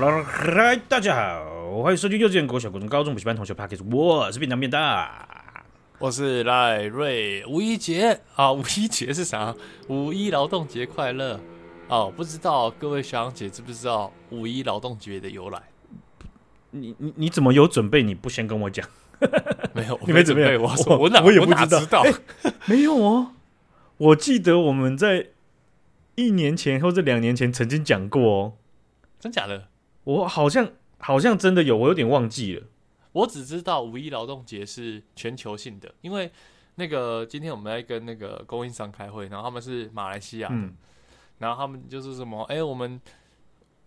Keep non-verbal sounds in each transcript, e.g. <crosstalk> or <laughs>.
嗨，大家好，欢迎收听幼稚园、国小、国中、高中补习班同学 Podcast，我是便当便大，我是赖瑞。五一节啊，五一节是啥？五一劳动节快乐哦！不知道各位学长姐知不知道五一劳动节的由来？你你你怎么有准备？你不先跟我讲？没有，你没准备。我说我哪我也不知道，知道欸？没有哦，我记得我们在一年前或者两年前曾经讲过哦。真假的？我好像好像真的有，我有点忘记了。我只知道五一劳动节是全球性的，因为那个今天我们在跟那个供应商开会，然后他们是马来西亚的，嗯、然后他们就是什么，哎、欸，我们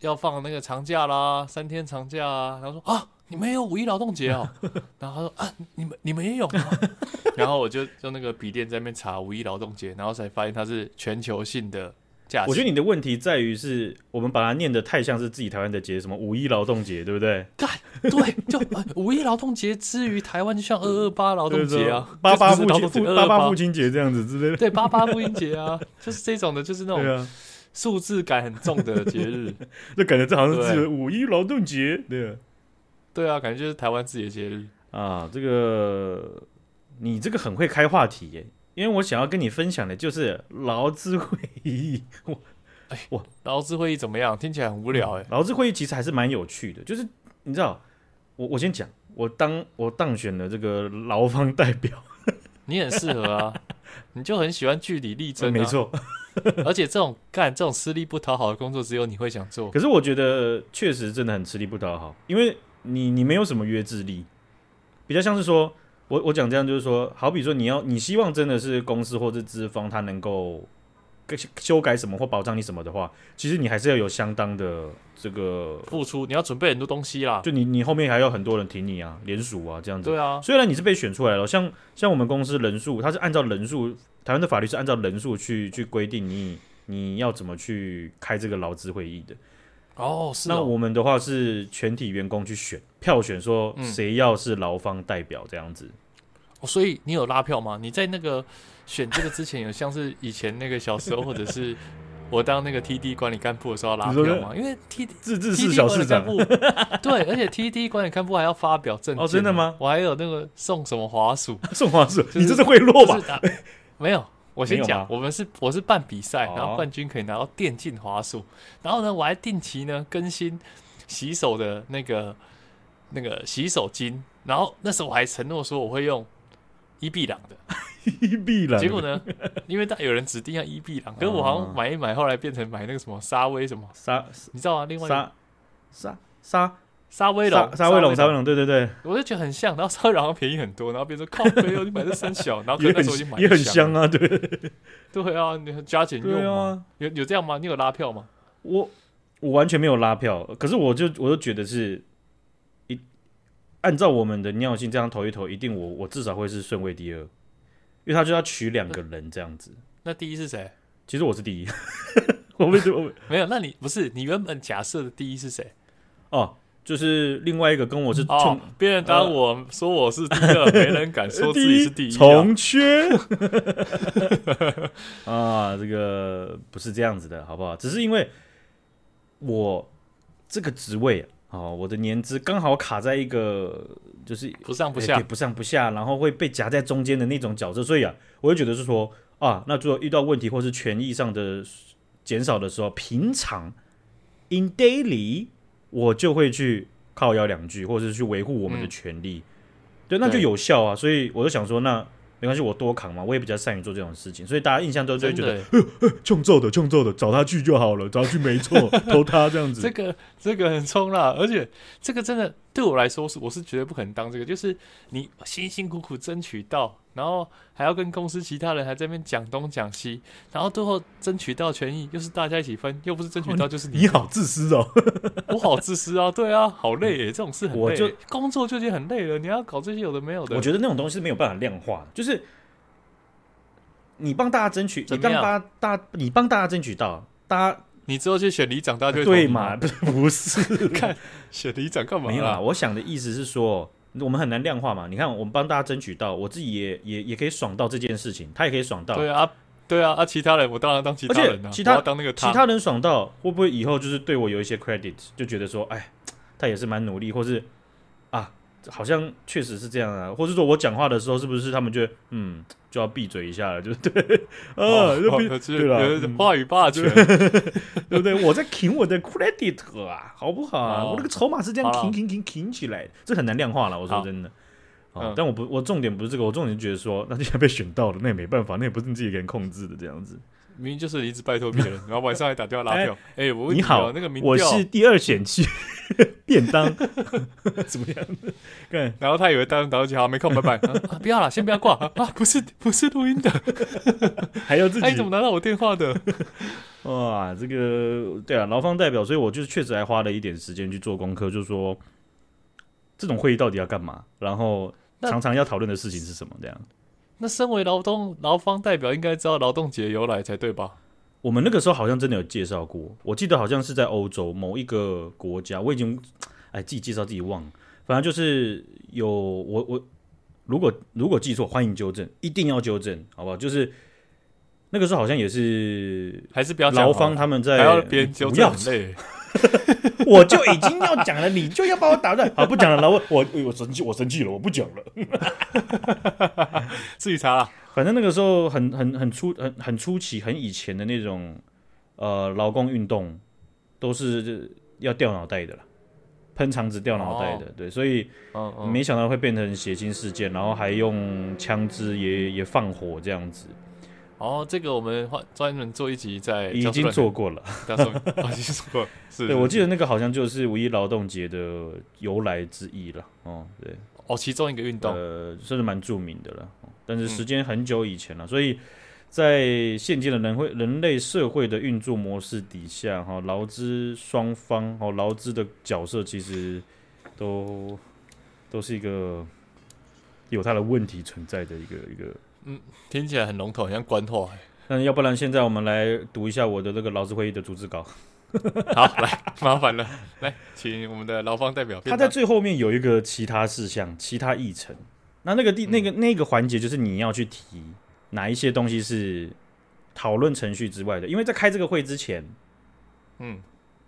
要放那个长假啦，三天长假啊，然后说啊，你们也有五一劳动节哦，<laughs> 然后他说啊，你们你们也有吗？<laughs> 然后我就用那个笔电在那边查五一劳动节，然后才发现它是全球性的。我觉得你的问题在于是我们把它念得太像是自己台湾的节，什么五一劳动节，对不对？对，对，就五一劳动节之于台湾，就像二二八劳动节啊，<laughs> 八八父亲 <laughs> 八八父亲节这样子之类的。对，八八父亲节啊，<laughs> 就是这种的，就是那种数字感很重的节日，就感觉这好像是五一劳动节，对啊，对啊，感觉就是台湾自己的节日啊。这个你这个很会开话题耶。因为我想要跟你分享的就是劳资会议，我哎，我劳资会议怎么样？听起来很无聊哎。劳资会议其实还是蛮有趣的，就是你知道，我我先讲，我当我当选了这个劳方代表，<laughs> 你很适合啊，<laughs> 你就很喜欢据理力争，啊，没错。<laughs> 而且这种干这种吃力不讨好的工作，只有你会想做。可是我觉得确实真的很吃力不讨好，因为你你没有什么约制力，比较像是说。我我讲这样就是说，好比说你要你希望真的是公司或者资方他能够修改什么或保障你什么的话，其实你还是要有相当的这个付出，你要准备很多东西啦。就你你后面还有很多人挺你啊，联署啊这样子。对啊，虽然你是被选出来了，像像我们公司人数，它是按照人数，台湾的法律是按照人数去去规定你你要怎么去开这个劳资会议的。哦，是哦。那我们的话是全体员工去选票选，说谁要是劳方代表这样子。嗯哦，所以你有拉票吗？你在那个选这个之前，有像是以前那个小时候，或者是我当那个 TD 管理干部的时候拉票吗？因为 TD 自治市小市长，<laughs> 对，而且 TD 管理干部还要发表政见。哦，真的吗？我还有那个送什么滑鼠，<laughs> 送滑鼠，你这是贿赂吧？没有，我先讲，我们是我是办比赛，然后冠军可以拿到电竞滑鼠，然后呢，我还定期呢更新洗手的那个那个洗手巾，然后那时候我还承诺说我会用。伊碧朗的伊碧朗，结果呢？因为大有人指定要伊碧朗，可是我好像买一买，后来变成买那个什么沙威什么沙，你知道吗？另外沙沙沙沙威龙沙威龙沙威龙，对对对，我就觉得很像，然后沙威龙便宜很多，然后变成靠背哦，你买这三小，<laughs> 然后那时候已经买也很香啊，对对啊，你加减用啊，有有这样吗？你有拉票吗？我我完全没有拉票，可是我就我就觉得是。按照我们的尿性这样投一投，一定我我至少会是顺位第二，因为他就要取两个人这样子。那第一是谁？其实我是第一，<laughs> 我为什么没有。那你不是你原本假设的第一是谁？哦，就是另外一个跟我是哦，别人当我说我是第二，没人敢说自己是第一，<laughs> 重缺 <laughs> 啊，这个不是这样子的，好不好？只是因为我这个职位啊。哦，我的年资刚好卡在一个就是不上不下，不上不下，然后会被夹在中间的那种角色，所以啊，我就觉得是说啊，那如果遇到问题或是权益上的减少的时候，平常 in daily 我就会去靠腰两句，或者是去维护我们的权利，嗯、对，那就有效啊。所以我就想说，那。没关系，我多扛嘛，我也比较善于做这种事情，所以大家印象都会觉得，冲揍的冲揍的，找他去就好了，找他去没错，<laughs> 投他这样子。这个这个很冲啦，而且这个真的对我来说是，我是绝对不可能当这个，就是你辛辛苦苦争取到。然后还要跟公司其他人还在那边讲东讲西，然后最后争取到权益又是大家一起分，又不是争取到就是你。你好自私哦，<laughs> 我好自私啊，对啊，好累耶，这种事很累。我就工作就已经很累了，你要搞这些有的没有的。我觉得那种东西是没有办法量化，就是你帮大家争取，你帮大大，你帮大家争取到，大家你之后去选里长，大家就对嘛？<laughs> 不是，<laughs> 看选里长干嘛？没有啊，我想的意思是说。我们很难量化嘛？你看，我们帮大家争取到，我自己也也也可以爽到这件事情，他也可以爽到。对啊，对啊，啊，其他人我当然当其他人啊，其他当那个其他人爽到，会不会以后就是对我有一些 credit，就觉得说，哎，他也是蛮努力，或是啊，好像确实是这样啊，或者说我讲话的时候，是不是他们觉得嗯？就要闭嘴一下了，就 <laughs> 对，啊，哦、就闭，对了，话语霸权，<laughs> 对不对？我在啃我的 credit 啊，好不好啊？哦、我那个筹码是这样挺挺挺挺起来的，这很难量化了。我说真的，啊，嗯、但我不，我重点不是这个，我重点是觉得说，那既然被选到了，那也没办法，那也不是你自己能控制的，这样子。明明就是你一直拜托别人，<laughs> 然后晚上还打电话拉票。哎、欸，我你好，那个民我是第二选区 <laughs> 便当，<laughs> 怎么样？对，然后他以为当导游好没空，拜拜。不要了，先不要挂啊！不是，不是录音的，还要自己？哎、你怎么拿到我电话的？哇，这个对啊，劳方代表，所以我就确实还花了一点时间去做功课，就是说这种会议到底要干嘛，然后常常要讨论的事情是什么，这样。那身为劳动劳方代表，应该知道劳动节由来才对吧？我们那个时候好像真的有介绍过，我记得好像是在欧洲某一个国家，我已经哎自己介绍自己忘了，反正就是有我我如果如果记错，欢迎纠正，一定要纠正，好不好？就是那个时候好像也是还是比较劳方他们在还要别人纠正，很累。<laughs> 我就已经要讲了，你就要把我打断。<laughs> 好，不讲了，老我我我生气，我生气了，我不讲了。<laughs> 自己查了，反正那个时候很很很初很很初期很以前的那种呃劳工运动，都是要掉脑袋的了，喷肠子掉脑袋的。哦、对，所以没想到会变成血腥事件，然后还用枪支也也放火这样子。哦，这个我们专门做一集在已经做过了，<laughs> 已经做过。是，对，我记得那个好像就是五一劳动节的由来之一了。哦，对，哦，其中一个运动，呃，算是蛮著名的了。但是时间很久以前了，嗯、所以在现今的人会人类社会的运作模式底下，哈，劳资双方哦，劳资的角色其实都都是一个有它的问题存在的一个一个。嗯，听起来很笼统，很像官话。那要不然现在我们来读一下我的那个劳资会议的主旨稿。<laughs> 好，来，麻烦了，来，请我们的劳方代表。他在最后面有一个其他事项、其他议程。那那个地、嗯、那个那个环节，就是你要去提哪一些东西是讨论程序之外的。因为在开这个会之前，嗯，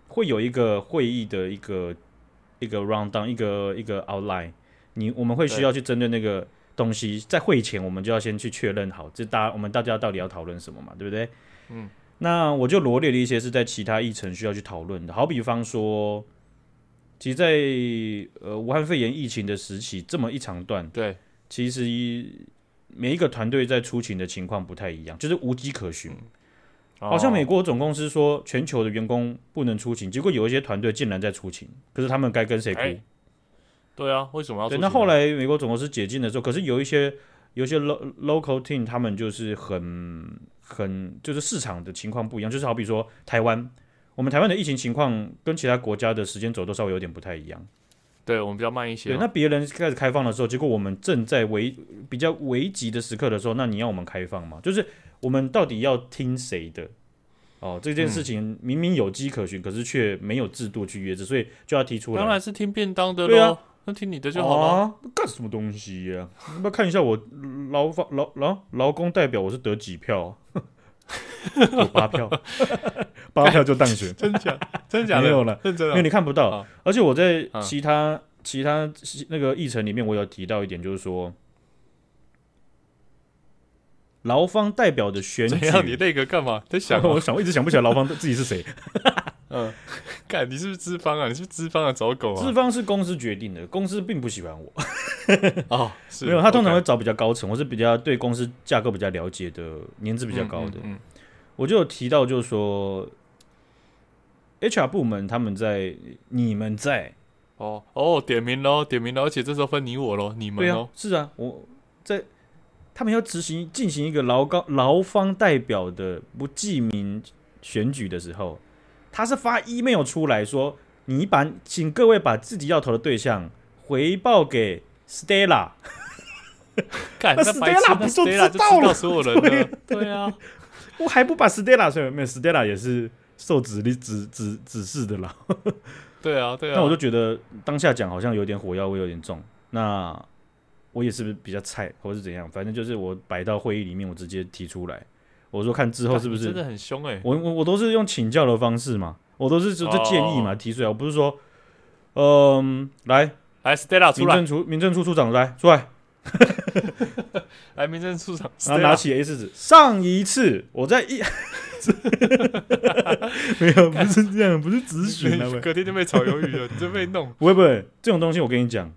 会有一个会议的一个一个 round down，一个一个 outline。你我们会需要去针对那个。东西在会前，我们就要先去确认好，这大我们大家到底要讨论什么嘛，对不对？嗯，那我就罗列了一些是在其他议程需要去讨论的，好比方说，其实在，在呃武汉肺炎疫情的时期这么一长段，对，其实每一个团队在出勤的情况不太一样，就是无迹可寻。嗯、好像美国总公司说全球的员工不能出勤，结果有一些团队竟然在出勤，可是他们该跟谁哭？欸对啊，为什么要？对，那后来美国总公司解禁的时候，可是有一些有一些 lo, local team，他们就是很很就是市场的情况不一样，就是好比说台湾，我们台湾的疫情情况跟其他国家的时间轴都稍微有点不太一样。对，我们比较慢一些。对，那别人开始开放的时候，结果我们正在危比较危急的时刻的时候，那你要我们开放吗？就是我们到底要听谁的？哦，这件事情明明有迹可循，嗯、可是却没有制度去约制，所以就要提出来。当然是听便当的喽。对啊。那听你的就好了。干、啊、什么东西呀、啊？要不要看一下我劳方劳劳劳工代表我是得几票？<laughs> 有八票，<laughs> 八票就当选，<laughs> 真假？真假的？没有了，认真因为你看不到。啊、而且我在其他、啊、其他那个议程里面，我有提到一点，就是说劳方代表的选举。你那个干嘛？在想？我想，我一直想不起来劳方自己是谁。嗯，<laughs> 干，你是不是资方啊？你是不是资方的找狗啊？资方是公司决定的，公司并不喜欢我。<laughs> 哦，是没有，他通常会找比较高层，或是比较对公司架构比较了解的，年资比较高的。嗯，嗯，嗯，我就有提到，就是说，HR 部门他们在，你们在，哦哦，点名喽，点名喽，而且这时候分你我喽，你们喽，啊，是啊，我在，他们要执行进行一个劳高劳方代表的不记名选举的时候。他是发 email 出来说：“你把请各位把自己要投的对象回报给 Stella。<laughs> ”干，那 Stella 不就知道了？所有人对，对啊，我还不把 Stella 说没有，Stella 也是受指令指指指示的啦。对啊，对啊。那我就觉得当下讲好像有点火药味有点重。那我也是不是比较菜，或是怎样？反正就是我摆到会议里面，我直接提出来。我说看之后是不是真的很凶哎、欸？我我我都是用请教的方式嘛，我都是就这建议嘛，oh. 提出来，我不是说，嗯、呃，来来，Stella 出来，民政处民政处处长来出来，<laughs> 来民政处长，然后拿起 A 四纸，上一次我在一，<laughs> 没有不是这样，不是咨询，<laughs> 隔天就被炒鱿鱼了，你就被弄，不会不会，这种东西我跟你讲。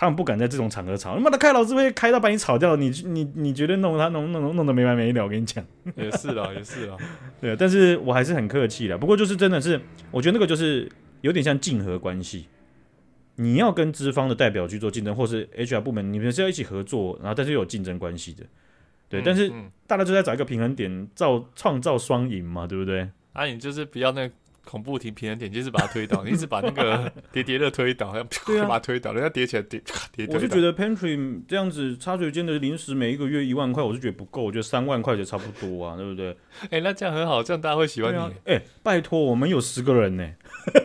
他们不敢在这种场合吵，他妈的开老师会开到把你吵掉，你你你觉得弄他弄弄弄弄得没完没了？我跟你讲，也是啦，<laughs> 也是啦，对，但是我还是很客气的。不过就是真的是，我觉得那个就是有点像竞合关系。你要跟资方的代表去做竞争，或是 HR 部门，你们是要一起合作，然后但是有竞争关系的，对。嗯、但是大家就在找一个平衡点，造创造双赢嘛，对不对？啊，你就是不要那个。恐怖停平衡点就是把它推倒，你一直把那个 <laughs> 叠叠乐推倒，要 <laughs> 把它推倒，人家叠起来叠叠。我是觉得 Pantry 这样子插水间的零食每一个月一万块，我是觉得不够，我觉得三万块就差不多啊，对不对？<laughs> 哎、欸，那这样很好，这样大家会喜欢你。哎、欸，拜托，我们有十个人呢，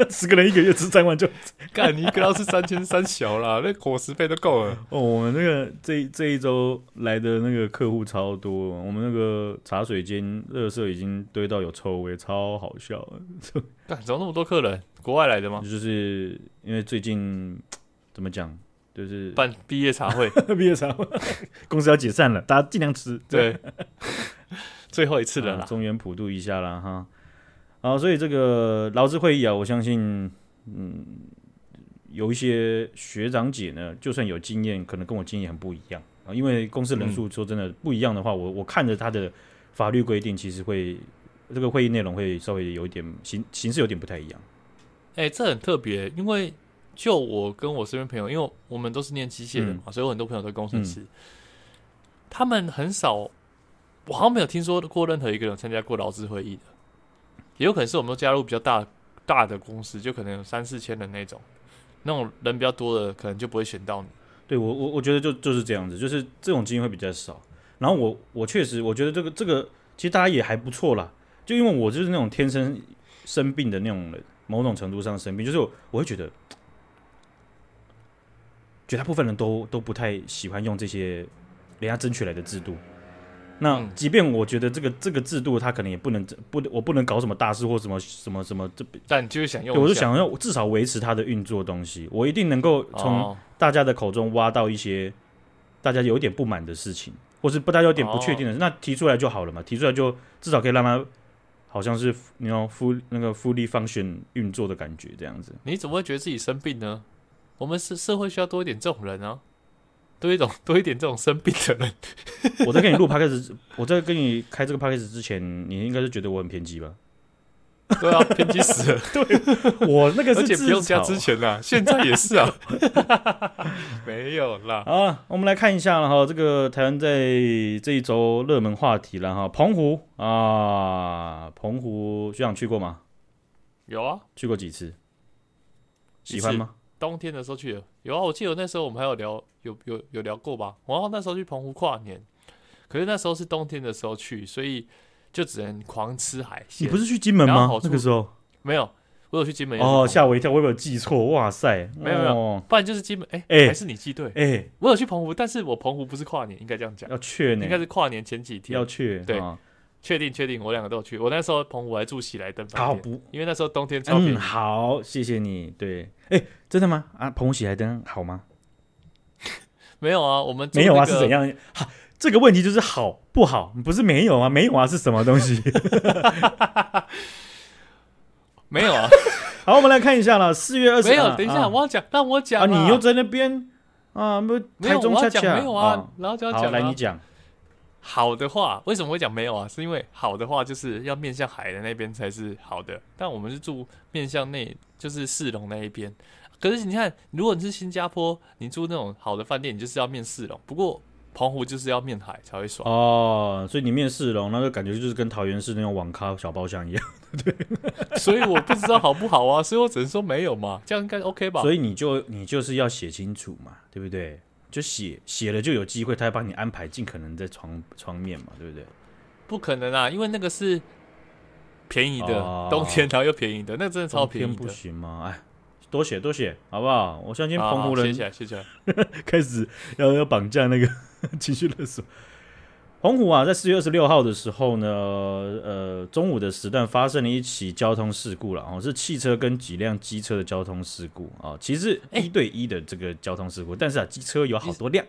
十个人一个月吃三万就 <laughs> 干，你一个要是三千三小啦，那伙食费都够了。哦，我们那个这这一周来的那个客户超多，我们那个茶水间热色已经堆到有臭味，超好笑。<laughs> 干，怎么那么多客人？国外来的吗？就是因为最近怎么讲，就是办 <laughs> 毕业茶会，毕业茶会，公司要解散了，大家尽量吃。对，最后一次了啦，中原普渡一下啦。哈。好，所以这个劳资会议啊，我相信，嗯，有一些学长姐呢，就算有经验，可能跟我经验很不一样啊。因为公司人数说真的不一样的话，嗯、我我看着他的法律规定，其实会。这个会议内容会稍微有一点形形式有点不太一样，哎、欸，这很特别，因为就我跟我身边朋友，因为我们都是念机械的嘛，嗯、所以我很多朋友都工程师，嗯、他们很少，我好像没有听说过任何一个人参加过劳资会议的，也有可能是我们都加入比较大大的公司，就可能有三四千人那种，那种人比较多的，可能就不会选到你。对我我我觉得就就是这样子，就是这种经验会比较少。然后我我确实我觉得这个这个其实大家也还不错啦。就因为我就是那种天生生病的那种人，某种程度上生病，就是我，我会觉得，绝大部分人都都不太喜欢用这些人家争取来的制度。那即便我觉得这个这个制度，它可能也不能不，我不能搞什么大事或什么什么什么这，但就是想用，我就想要至少维持它的运作东西。我一定能够从大家的口中挖到一些大家有点不满的事情，或是不大家有点不确定的，那提出来就好了嘛。提出来就至少可以让他。好像是你要复那个 fully function 运作的感觉这样子。你怎么会觉得自己生病呢？我们是社会需要多一点这种人啊，多一种 <laughs> 多一点这种生病的人。<laughs> 我在跟你录 podcast，我在跟你开这个 podcast 之前，你应该是觉得我很偏激吧？对啊，偏激死了。<laughs> 对，我那个是而且不用加之前啊，现在也是啊。没有啦。啊，我们来看一下了哈，这个台湾在这一周热门话题了哈，澎湖啊，澎湖学长去过吗？有啊，去过几次？喜欢吗？冬天的时候去的，有啊，我记得那时候我们还有聊，有有有聊过吧？然后那时候去澎湖跨年，可是那时候是冬天的时候去，所以。就只能狂吃海鲜。你不是去金门吗？那个时候没有，我有去金门。哦，吓我一跳，我有没有记错？哇塞，没有没有，不然就是金门。哎哎，还是你记对？哎，我有去澎湖，但是我澎湖不是跨年，应该这样讲。要去呢？应该是跨年前几天。要去对，确定确定，我两个都有去。我那时候澎湖还住喜来登好不？因为那时候冬天超便宜。好，谢谢你。对，哎，真的吗？啊，澎湖喜来登好吗？<laughs> 没有啊，我们没有啊，是怎样？好。这个问题就是好不好？不是没有啊，没有啊，是什么东西？<laughs> 没有啊。<laughs> 好，我们来看一下了。四月二十，没有。等一下，我要讲，让我讲啊。你又在那边啊？不，台中恰恰没有啊。然后就要讲，来你讲。好的话，为什么会讲没有啊？是因为好的话就是要面向海的那边才是好的，但我们是住面向内，就是四龙那一边。可是你看，如果你是新加坡，你住那种好的饭店，你就是要面四龙。不过。澎湖就是要面海才会爽哦，所以你面四龙，那个感觉就是跟桃园市那种网咖小包厢一样，对。<laughs> 所以我不知道好不好啊，所以我只能说没有嘛，这样应该 OK 吧？所以你就你就是要写清楚嘛，对不对？就写写了就有机会，他要帮你安排尽可能在窗窗面嘛，对不对？不可能啊，因为那个是便宜的，哦、冬天然后又便宜的，那、真的超便宜的，不行吗？哎。多写多写，好不好？我相信澎湖人写起来，写起来，<laughs> 开始要要绑架那个 <laughs> 情绪勒索。澎湖啊，在四月二十六号的时候呢，呃，中午的时段发生了一起交通事故了哦，是汽车跟几辆机车的交通事故啊、哦，其实一对一的这个交通事故，欸、但是啊，机车有好多辆。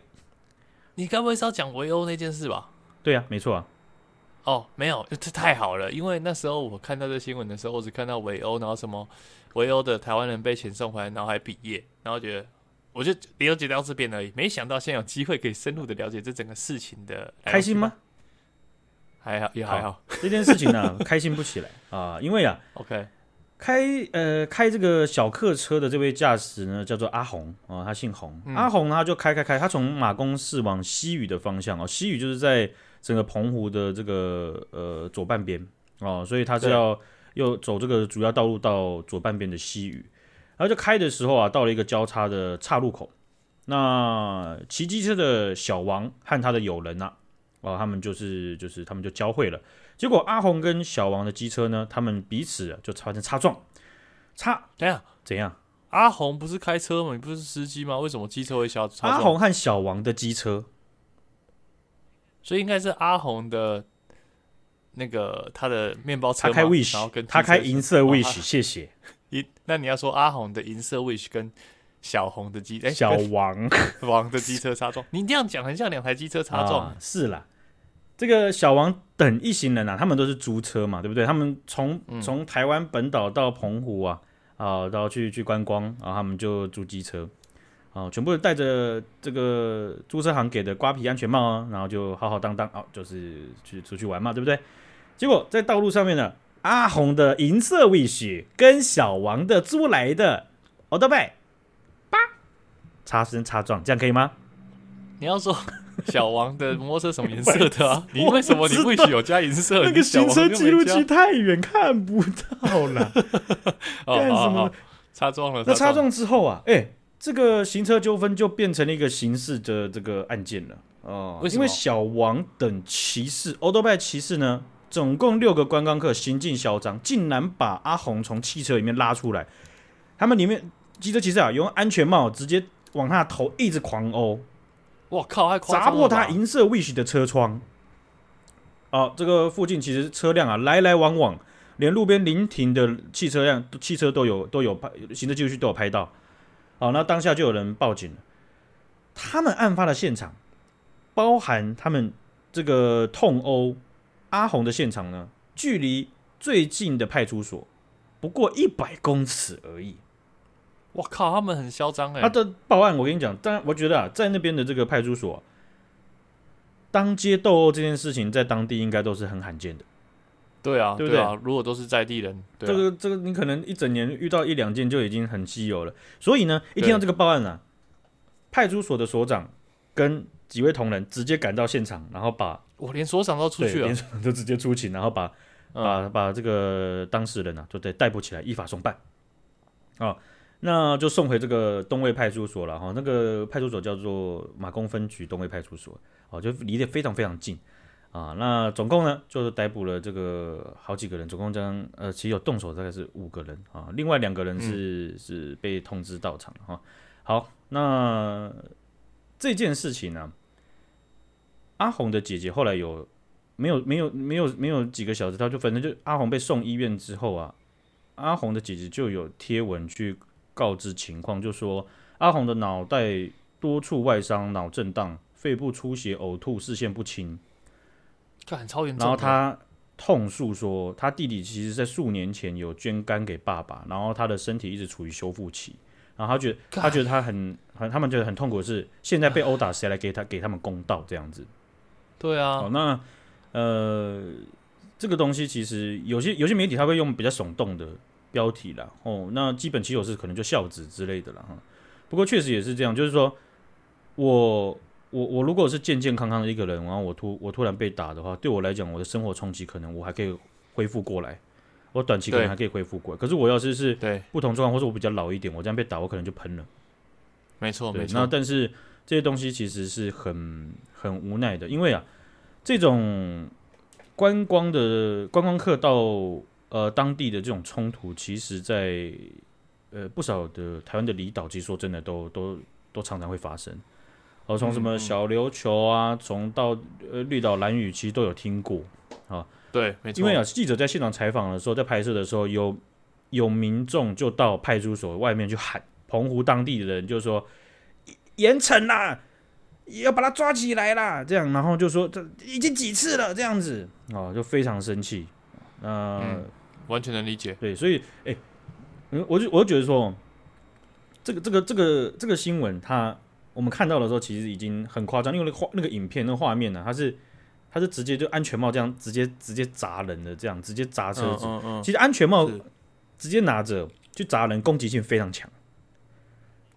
你该不会是要讲围殴那件事吧？对啊，没错啊。哦，没有，这太好了，因为那时候我看到这新闻的时候，我只看到围殴，然后什么围殴的台湾人被遣送回来，然后还毕业，然后觉得。我就了解到这边而已，没想到现在有机会可以深入的了解这整个事情的开心吗？还好也还好，好这件事情呢、啊、<laughs> 开心不起来啊，因为啊，OK，开呃开这个小客车的这位驾驶呢叫做阿红啊，他姓洪，嗯、阿红呢他就开开开，他从马公市往西屿的方向哦，西屿就是在整个澎湖的这个呃左半边哦，所以他是要又走这个主要道路到左半边的西屿。然后就开的时候啊，到了一个交叉的岔路口，那骑机车的小王和他的友人呐、啊，哦，他们就是就是他们就交汇了。结果阿红跟小王的机车呢，他们彼此就发生擦撞。擦，怎样？怎样？阿红不是开车吗？你不是司机吗？为什么机车会消？阿红和小王的机车，所以应该是阿红的那个他的面包车，他开 Wish，然后跟他开银色 Wish，谢谢。那你要说阿红的银色 Wish 跟小红的机，哎，小王 <laughs> 王的机车擦撞，<laughs> 你这样讲很像两台机车擦撞。啊。是啦，这个小王等一行人啊，他们都是租车嘛，对不对？他们从从、嗯、台湾本岛到澎湖啊，啊，然后去去观光，然后他们就租机车，啊，全部带着这个租车行给的瓜皮安全帽啊，然后就浩浩荡荡啊，就是去出去玩嘛，对不对？结果在道路上面呢。阿红的银色 Wish 跟小王的租来的欧德拜，八，擦身擦撞，这样可以吗？你要说 <laughs> 小王的摩托车什么颜色的啊？你为什么你 Wish 有加银色？那个行车记录器太远看不到了。<laughs> 干什么？擦撞了。那擦撞之后啊，哎、欸，这个行车纠纷就变成了一个刑事的这个案件了哦。为什么？因为小王等骑士欧德拜骑士呢？总共六个观光客行径嚣张，竟然把阿红从汽车里面拉出来。他们里面机车骑士啊，用安全帽直接往他的头一直狂殴。我靠，还砸破他银色 Wish 的车窗。哦，这个附近其实车辆啊来来往往，连路边临停的汽车辆、汽车都有都有拍，行车记录器都有拍到。好，那当下就有人报警了。他们案发的现场，包含他们这个痛殴。阿红的现场呢，距离最近的派出所不过一百公尺而已。我靠，他们很嚣张哎！他的报案，我跟你讲，但我觉得啊，在那边的这个派出所，当街斗殴这件事情，在当地应该都是很罕见的。对啊，对不对？对啊，如果都是在地人，对啊，这个这个，你可能一整年遇到一两件就已经很稀有了。所以呢，一听到这个报案啊，派出所的所长跟几位同仁直接赶到现场，然后把。我连所长都出去了，连所长都直接出勤，然后把、嗯、把把这个当事人呢、啊，就得逮捕起来，依法送办。啊、哦，那就送回这个东卫派出所了哈。那个派出所叫做马公分局东卫派出所，哦，就离得非常非常近啊。那总共呢，就是逮捕了这个好几个人，总共将呃，其实有动手大概是五个人啊，另外两个人是、嗯、是被通知到场哈。好，那这件事情呢、啊？阿红的姐姐后来有没有没有没有没有几个小时，她就反正就阿红被送医院之后啊，阿红的姐姐就有贴文去告知情况，就说阿红的脑袋多处外伤、脑震荡、肺部出血、呕吐、视线不清，很超严重。然后他痛诉说，他弟弟其实在数年前有捐肝给爸爸，然后他的身体一直处于修复期，然后他觉得他觉得他很很他们觉得很痛苦的是，现在被殴打，谁来给他给他们公道这样子。对啊，好，那呃，这个东西其实有些有些媒体他会用比较耸动的标题啦，哦，那基本起手是可能就孝子之类的啦哈。不过确实也是这样，就是说我我我如果是健健康康的一个人，然后我突我突然被打的话，对我来讲，我的生活冲击可能我还可以恢复过来，我短期可能还可以恢复过来。可是我要是是不同状况，或者我比较老一点，我这样被打，我可能就喷了。没错，没错。那但是这些东西其实是很很无奈的，因为啊。这种观光的观光客到呃当地的这种冲突，其实在呃不少的台湾的离岛，其实说真的都都都常常会发生哦，从什么小琉球啊，从到呃绿岛蓝屿，其实都有听过啊。对，没错。因为啊，记者在现场采访的时候，在拍摄的时候，有有民众就到派出所外面去喊，澎湖当地的人就说严惩啦，要把他抓起来啦，这样，然后就说这已经几次了，这样子哦，就非常生气。呃、嗯，完全能理解。对，所以哎，嗯，我就我就觉得说，这个这个这个这个新闻，它我们看到的时候，其实已经很夸张，因为那个画那个影片那个画面呢、啊，它是。他是直接就安全帽这样直接直接砸人的，这样直接砸车子。嗯嗯嗯、其实安全帽直接拿着去砸人，攻击性非常强，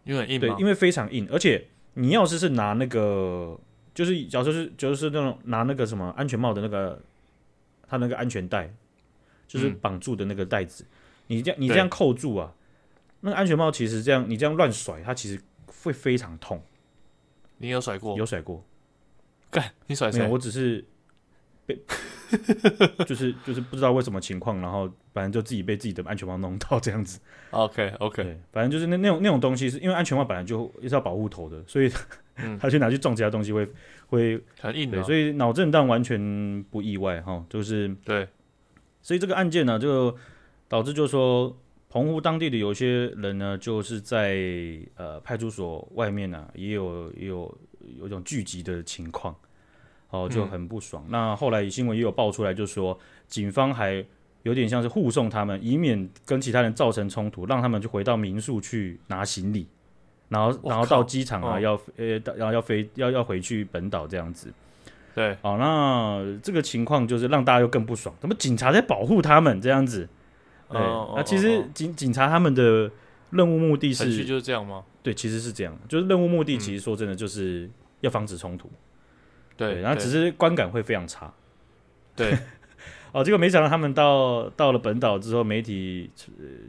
因为硬。对，因为非常硬，而且你要是是拿那个，就是假如是就是那种拿那个什么安全帽的那个，它那个安全带，就是绑住的那个带子，嗯、你这样你这样扣住啊，那个安全帽其实这样你这样乱甩，它其实会非常痛。你有甩过？有甩过。干，你甩谁？我只是被，<laughs> 就是就是不知道为什么情况，然后反正就自己被自己的安全帽弄到这样子。OK OK，反正就是那那种那种东西，是因为安全帽本来就也是要保护头的，所以 <laughs> 他去拿去撞其他东西会会很硬的。所以脑震荡完全不意外哈，就是对。所以这个案件呢，就导致就是说澎湖当地的有些人呢，就是在呃派出所外面呢，也有也有。有一种聚集的情况，哦，就很不爽。嗯、那后来新闻也有爆出来，就说警方还有点像是护送他们，以免跟其他人造成冲突，让他们就回到民宿去拿行李，然后然后到机场啊，要呃，然后要飞要要回去本岛这样子。对，好，那这个情况就是让大家又更不爽，怎么警察在保护他们这样子？对，哦、那其实警、哦、警察他们的任务目的是就是这样吗？对，其实是这样，就是任务目的，其实说真的，就是要防止冲突。嗯、对，然后只是观感会非常差。对，<laughs> 哦，结果没想到他们到到了本岛之后，媒体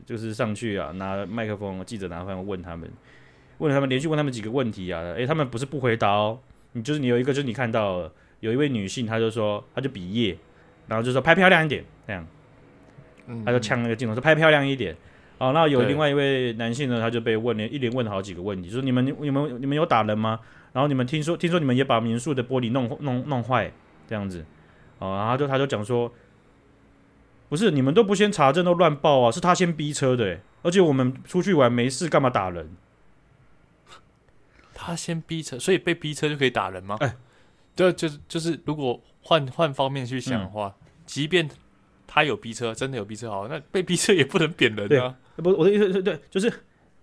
就是上去啊，拿麦克风，记者拿麦克风问他们，问他们连续问他们几个问题啊，诶，他们不是不回答哦，你就是你有一个，就是你看到有一位女性，她就说，她就比耶，然后就说拍漂亮一点，这样，嗯，她就呛那个镜头说拍漂亮一点。哦，那有另外一位男性呢，他就被问了一连问了好几个问题，就是你们你们你们有打人吗？然后你们听说听说你们也把民宿的玻璃弄弄弄坏这样子，哦，然后就他就讲说，不是你们都不先查证都乱报啊，是他先逼车的，而且我们出去玩没事干嘛打人？他先逼车，所以被逼车就可以打人吗？哎，对，就是就是如果换换方面去想的话，嗯、即便。他有逼车，真的有逼车好，那被逼车也不能扁人啊！不，我的意思是，对，就是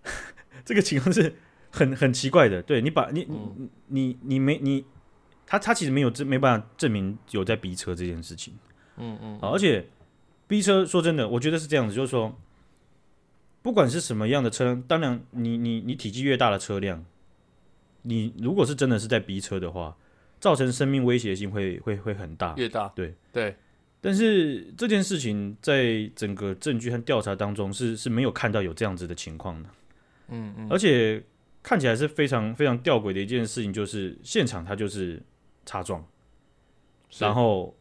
<laughs> 这个情况是很很奇怪的。对你把你、嗯、你你你没你，他他其实没有证没办法证明有在逼车这件事情。嗯嗯，而且逼车说真的，我觉得是这样子，就是说，不管是什么样的车，当然你你你体积越大的车辆，你如果是真的是在逼车的话，造成生命威胁性会会会很大，越大，对对。但是这件事情在整个证据和调查当中是是没有看到有这样子的情况的，嗯嗯，而且看起来是非常非常吊诡的一件事情，就是现场他就是擦撞，然后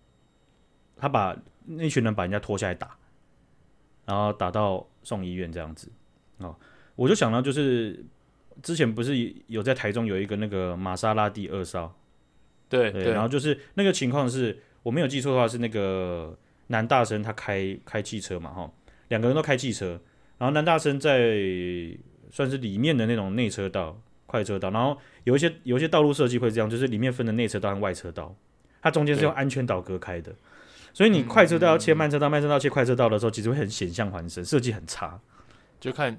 他把那群人把人家拖下来打，然后打到送医院这样子。哦，我就想到就是之前不是有在台中有一个那个玛莎拉蒂二少，对对，然后就是那个情况是。我没有记错的话，是那个男大生他开开汽车嘛，哈，两个人都开汽车，然后男大生在算是里面的那种内车道、快车道，然后有一些有一些道路设计会这样，就是里面分的内车道和外车道，它中间是用安全岛隔开的，所以你快车道要切慢车道，慢车道切快车道的时候，其实会很险象环生，设计很差，就看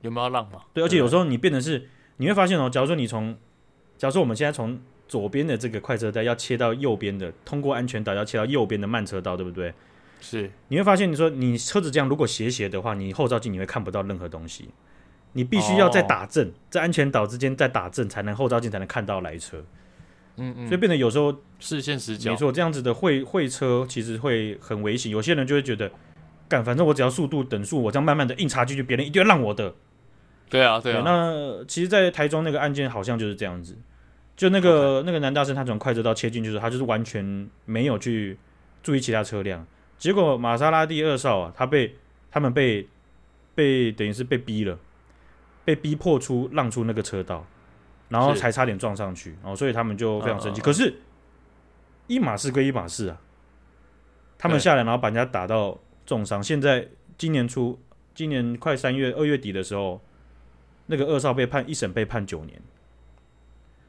有没有浪嘛。对，而且有时候你变的是，你会发现哦，假如说你从，假如说我们现在从。左边的这个快车道要切到右边的，通过安全岛要切到右边的慢车道，对不对？是。你会发现，你说你车子这样如果斜斜的话，你后照镜你会看不到任何东西，你必须要在打正，哦、在安全岛之间再打正，才能后照镜才能看到来车。嗯嗯。所以变得有时候视线死角。没错，这样子的会会车其实会很危险。有些人就会觉得，干，反正我只要速度等速，我这样慢慢的硬插进去，别人一定要让我的。对啊，对啊。对，那其实，在台中那个案件好像就是这样子。就那个.那个男大生，他从快车道切进去的时候，他就是完全没有去注意其他车辆。结果玛莎拉蒂二少啊，他被他们被被等于是被逼了，被逼迫出让出那个车道。然后才差点撞上去，然后所以他们就非常生气。可是，一码事归一码事啊，他们下来然后把人家打到重伤。现在今年初，今年快三月二月底的时候，那个二少被判一审被判九年。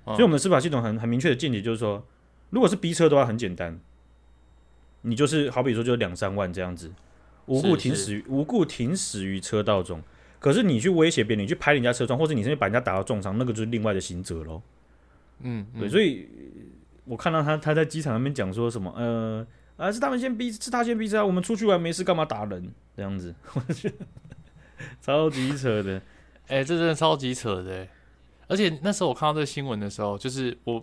所以我们的司法系统很很明确的见解就是说，如果是逼车的话，很简单，你就是好比说就两三万这样子，无故停驶无故停驶于车道中。可是你去威胁别人，你去拍人家车窗，或者你甚至把人家打到重伤，那个就是另外的刑责喽。嗯，对，所以我看到他他在机场那边讲说什么，呃，啊是他们先逼，是他先逼车，我们出去玩没事干嘛打人这样子，我觉得超级扯的，<laughs> 哎、欸，这真的超级扯的。而且那时候我看到这个新闻的时候，就是我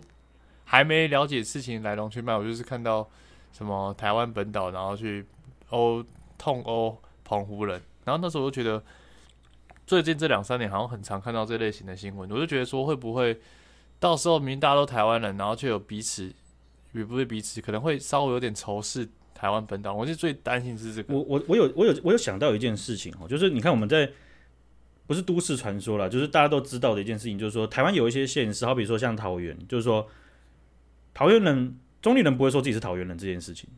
还没了解事情来龙去脉，我就是看到什么台湾本岛，然后去殴痛殴澎湖人，然后那时候我就觉得。最近这两三年好像很常看到这类型的新闻，我就觉得说会不会到时候明明大家都台湾人，然后却有彼此与不是彼此，可能会稍微有点仇视台湾本岛。我是最担心是这个。我我我有我有我有想到一件事情哦，就是你看我们在不是都市传说啦，就是大家都知道的一件事情，就是说台湾有一些现实，好比说像桃园，就是说桃园人中立人不会说自己是桃园人这件事情，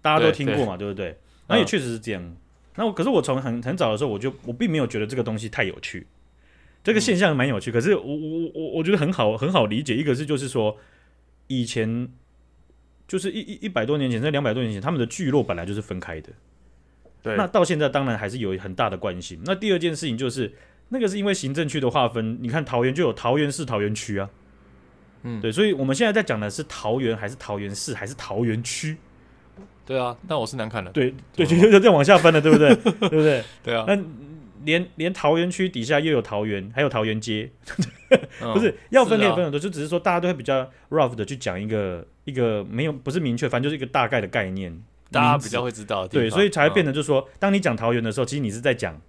大家都听过嘛，对，不对？那也确实是这样。嗯那我可是我从很很早的时候，我就我并没有觉得这个东西太有趣，这个现象蛮有趣。可是我我我我觉得很好很好理解。一个是就是说，以前就是一一一百多年前，在两百多年前，他们的聚落本来就是分开的。对。那到现在当然还是有很大的关系。那第二件事情就是，那个是因为行政区的划分，你看桃园就有桃园市、桃园区啊。嗯，对。所以我们现在在讲的是桃园还是桃园市还是桃园区？对啊，那我是南崁人。对对，就就这样往下分了，对不对？<laughs> 对不对？对啊。那连连桃园区底下又有桃园，还有桃园街，<laughs> 不是要分可以分很多，就只是说大家都会比较 rough 的去讲一个一个没有不是明确，反正就是一个大概的概念，大家比较会知道。对，所以才会变成就是说，当你讲桃园的时候，其实你是在讲，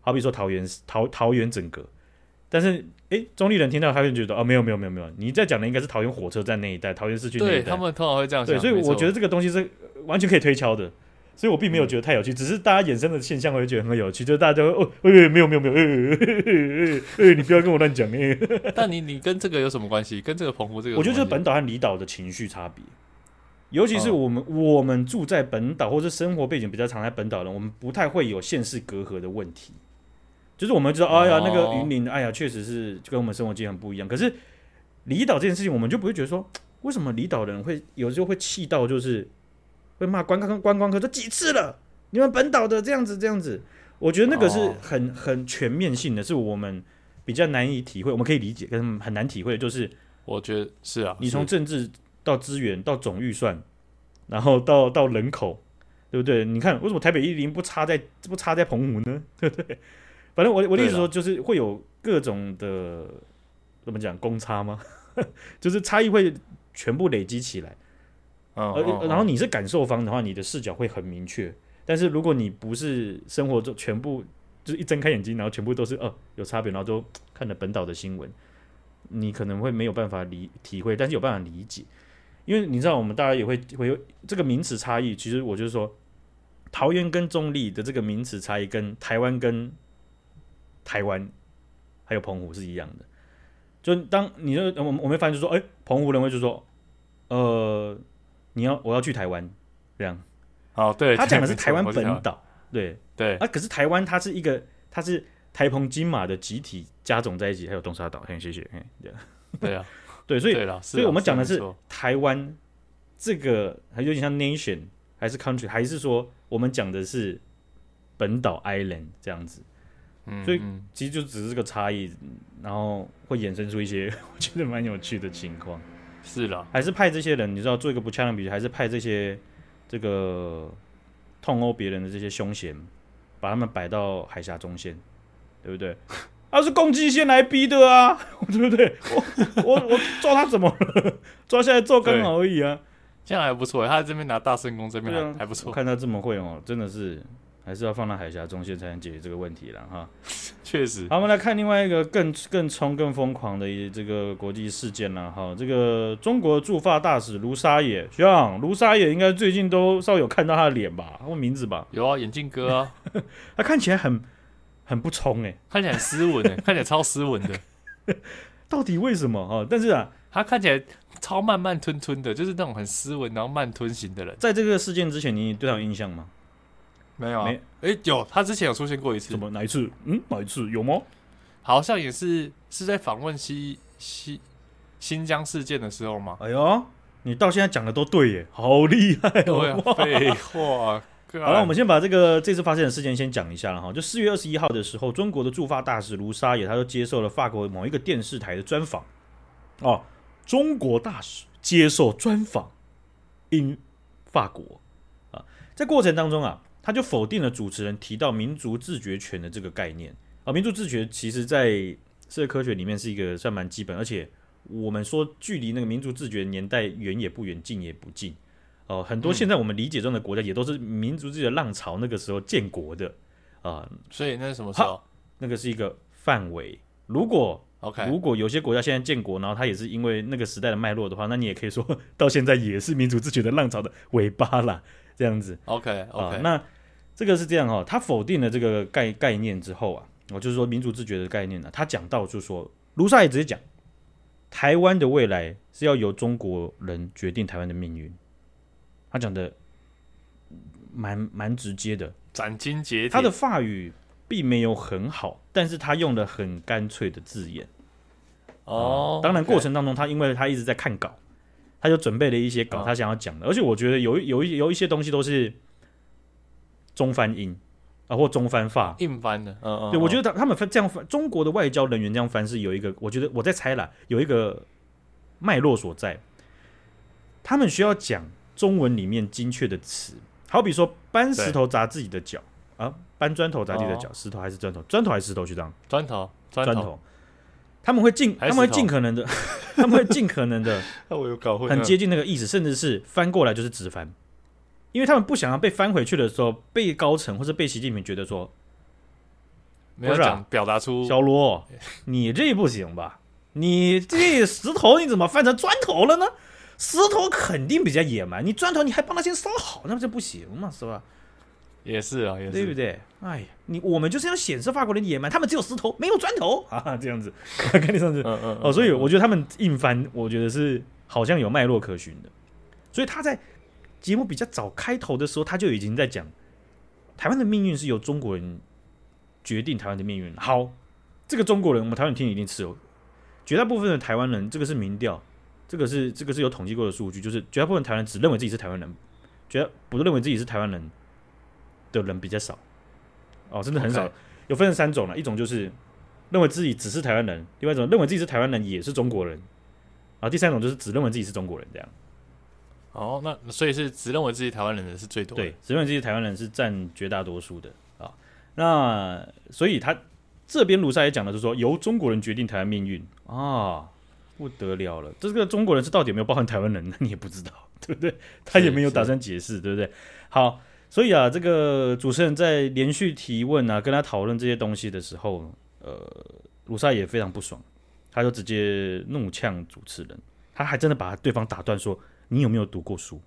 好比说桃园桃桃园整个，但是哎，中立人听到他就觉得哦，没有没有没有没有，你在讲的应该是桃园火车站那一带，桃园市区那一带。对，他们通常会这样讲。对，所以我觉得这个东西是。完全可以推敲的，所以我并没有觉得太有趣，嗯、只是大家衍生的现象，我就觉得很有趣，就是大家会哦，哎、欸，没有没有没有，哎哎哎，你不要跟我乱讲哎。但你你跟这个有什么关系？跟这个澎湖这个，我觉得就是本岛和离岛的情绪差别，尤其是我们、哦、我们住在本岛，或者生活背景比较常在本岛的人，我们不太会有县市隔阂的问题，就是我们知道，哎呀，那个云林，哎呀，确实是就跟我们生活经验很不一样。可是离岛这件事情，我们就不会觉得说，为什么离岛人会有时候会气到就是。会骂观光观光客，这几次了，你们本岛的这样子这样子，我觉得那个是很很全面性的，是我们比较难以体会，我们可以理解，跟很难体会的就是，我觉得是啊，你从政治到资源到总预算，然后到到人口，对不对？你看为什么台北一零不差在不差在澎湖呢？<laughs> 对不对？反正我我的意思说，就是会有各种的怎么讲公差吗？<laughs> 就是差异会全部累积起来。而然后你是感受方的话，你的视角会很明确。但是如果你不是生活中全部就是一睁开眼睛，然后全部都是哦有差别，然后都看了本岛的新闻，你可能会没有办法理体会，但是有办法理解。因为你知道，我们大家也会会有这个名词差异。其实我就是说，桃园跟中立的这个名词差异，跟台湾跟台湾还有澎湖是一样的。就当你就我我没发现，就说哎，澎湖人会就说呃。你要我要去台湾，这样，哦，对，他讲的是 <laughs> 台湾本岛，对。对。啊，可是台湾它是一个，它是台澎金马的集体加总在一起，还有东沙岛，嘿，谢谢，嘿，对啊，对啊，<laughs> 对，所以所以我们讲的是台湾这个，还有点像 nation 还是 country，还是说我们讲的是本岛 island 这样子，嗯，所以其实就只是这个差异，然后会衍生出一些 <laughs> 我觉得蛮有趣的情况。是了，还是派这些人，你知道做一个不恰当比喻，还是派这些这个痛殴别人的这些凶嫌，把他们摆到海峡中线，对不对？他、<laughs> 啊、是攻击线来逼的啊，<laughs> 对不对？我我我抓他怎么了？抓下来做刚好而已啊，这样还不错。他在这边拿大圣功，这边还还不错。看他这么会哦，真的是。还是要放到海峡中线才能解决这个问题了哈。<laughs> 确实。好，我们来看另外一个更更冲、更疯狂的这个国际事件了哈。这个中国驻法大使卢沙野，像卢沙野应该最近都稍微有看到他的脸吧，或名字吧？有啊，眼镜哥啊。<laughs> 他看起来很很不冲哎，看起来很斯文哎，看起来超斯文的。<laughs> 到底为什么啊？但是啊，他看起来超慢慢吞吞的，就是那种很斯文然后慢吞型的人。在这个事件之前，你对他有印象吗？没有啊，没，哎，有，他之前有出现过一次。什么？哪一次？嗯，哪一次？有吗？好像也是是在访问西西新疆事件的时候嘛？哎呦，你到现在讲的都对耶，好厉害哦！<laughs> 废话。好了，我们先把这个这次发生的事件先讲一下了哈。就四月二十一号的时候，中国的驻法大使卢沙野，他就接受了法国某一个电视台的专访。哦，中国大使接受专访，in 法国啊，在过程当中啊，他就否定了主持人提到民族自觉权的这个概念啊。民族自觉其实在社会科学里面是一个算蛮基本，而且我们说距离那个民族自觉年代远也不远，近也不近。哦，很多现在我们理解中的国家也都是民族自己的浪潮那个时候建国的啊，所以那是什么时候？那个是一个范围。如果 OK，如果有些国家现在建国，然后它也是因为那个时代的脉络的话，那你也可以说到现在也是民族自觉的浪潮的尾巴啦，这样子。OK OK，那这个是这样哈，他否定了这个概概念之后啊，我就是说民族自觉的概念呢，他讲到就是说，卢沙也直接讲，台湾的未来是要由中国人决定台湾的命运。他讲的蛮蛮直接的，斩钉截铁。他的法语并没有很好，但是他用了很干脆的字眼。哦、嗯，当然过程当中，他因为他一直在看稿，他就准备了一些稿，他想要讲的。哦、而且我觉得有有一有一些东西都是中翻英啊，或中翻法硬翻的。嗯嗯，对，我觉得他他们翻这样翻，中国的外交人员这样翻是有一个，我觉得我在猜啦，有一个脉络所在。他们需要讲。中文里面精确的词，好比说搬石头砸自己的脚啊，搬砖头砸自己的脚，石头还是砖头，砖头还是石头？学长，砖头，砖头。他们会尽，<laughs> 他们会尽可能的，他们会尽可能的，我有搞混，很接近那个意思，甚至是翻过来就是直翻，因为他们不想要被翻回去的时候，被高层或者被习近平觉得说，没有讲表达出小罗，你这不行吧？你这石头你怎么翻成砖头了呢？石头肯定比较野蛮，你砖头你还帮他先烧好，那不就不行嘛，是吧？也是啊，也是，对不对？哎呀，你我们就是要显示法国人野蛮，他们只有石头没有砖头 <laughs> 啊，这样子，<laughs> 看你上次，嗯嗯，哦，所以我觉得他们硬翻，我觉得是好像有脉络可循的。所以他在节目比较早开头的时候，他就已经在讲台湾的命运是由中国人决定台湾的命运。好，这个中国人，我们台湾人听一定吃哦，绝大部分的台湾人，这个是民调。这个是这个是有统计过的数据，就是绝大部分台湾人只认为自己是台湾人，绝大不认为自己是台湾人的人比较少，哦，真的很少。Okay. 有分成三种了，一种就是认为自己只是台湾人，另外一种认为自己是台湾人也是中国人，然后第三种就是只认为自己是中国人这样。哦，那所以是只认为自己台湾人的是最多的，对，只认为自己台湾人是占绝大多数的啊。那所以他这边卢沙也讲的就是说，由中国人决定台湾命运啊。不得了了，这个中国人是到底有没有包含台湾人？那你也不知道，对不对？他也没有打算解释，对不对？好，所以啊，这个主持人在连续提问啊，跟他讨论这些东西的时候，呃，卢萨也非常不爽，他就直接怒呛主持人，他还真的把对方打断，说：“你有没有读过书？”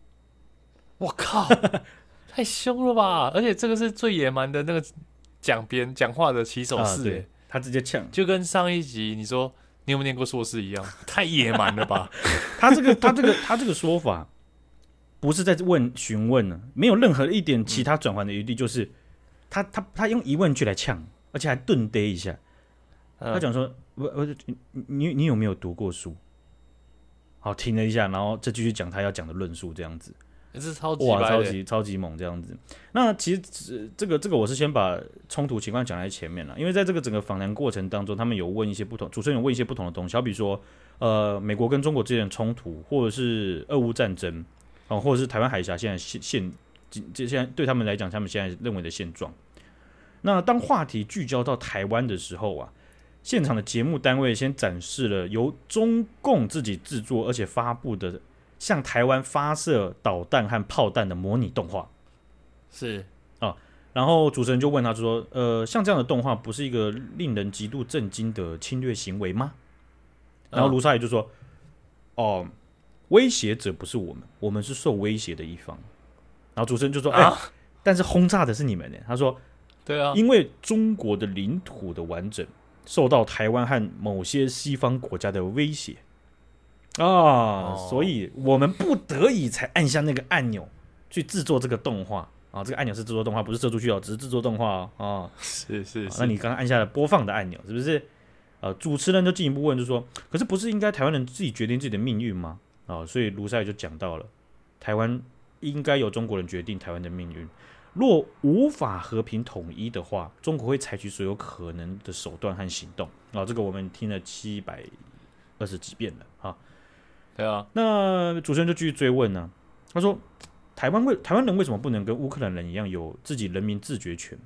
我靠，太凶了吧！而且这个是最野蛮的那个讲编讲话的起手式，对，他直接呛，就跟上一集你说。你有没有念过硕士一样？太野蛮了吧！<laughs> 他这个，他这个，他这个说法，不是在问询问呢，没有任何一点其他转换的余地，就是他他他用疑问句来呛，而且还顿跌一下。他讲说：“我我你你你有没有读过书？”好，停了一下，然后再继续讲他要讲的论述，这样子。是超级哇，超级超级猛这样子。那其实这个这个我是先把冲突情况讲在前面了，因为在这个整个访谈过程当中，他们有问一些不同，主持人有问一些不同的东西，好比说，呃，美国跟中国之间的冲突，或者是俄乌战争，啊，或者是台湾海峡现在现现这现在对他们来讲，他们现在认为的现状。那当话题聚焦到台湾的时候啊，现场的节目单位先展示了由中共自己制作而且发布的。向台湾发射导弹和炮弹的模拟动画，是啊，然后主持人就问他说：“呃，像这样的动画不是一个令人极度震惊的侵略行为吗？”然后卢沙也就说：“哦，威胁者不是我们，我们是受威胁的一方。”然后主持人就说：“哎、啊欸，但是轰炸的是你们呢？”他说：“对啊，因为中国的领土的完整受到台湾和某些西方国家的威胁啊，哦、所以我们不得已才按下那个按钮去制作这个动画啊。这个按钮是制作动画，不是射出去哦，只是制作动画哦。啊，是是是，那你刚刚按下了播放的按钮，是不是？呃，主持人就进一步问，就说：“可是不是应该台湾人自己决定自己的命运吗？”啊，所以卢赛就讲到了，台湾应该由中国人决定台湾的命运。若无法和平统一的话，中国会采取所有可能的手段和行动。啊，这个我们听了七百二十几遍了啊。对啊，那主持人就继续追问呢，他说：“台湾为台湾人为什么不能跟乌克兰人一样有自己人民自决权？”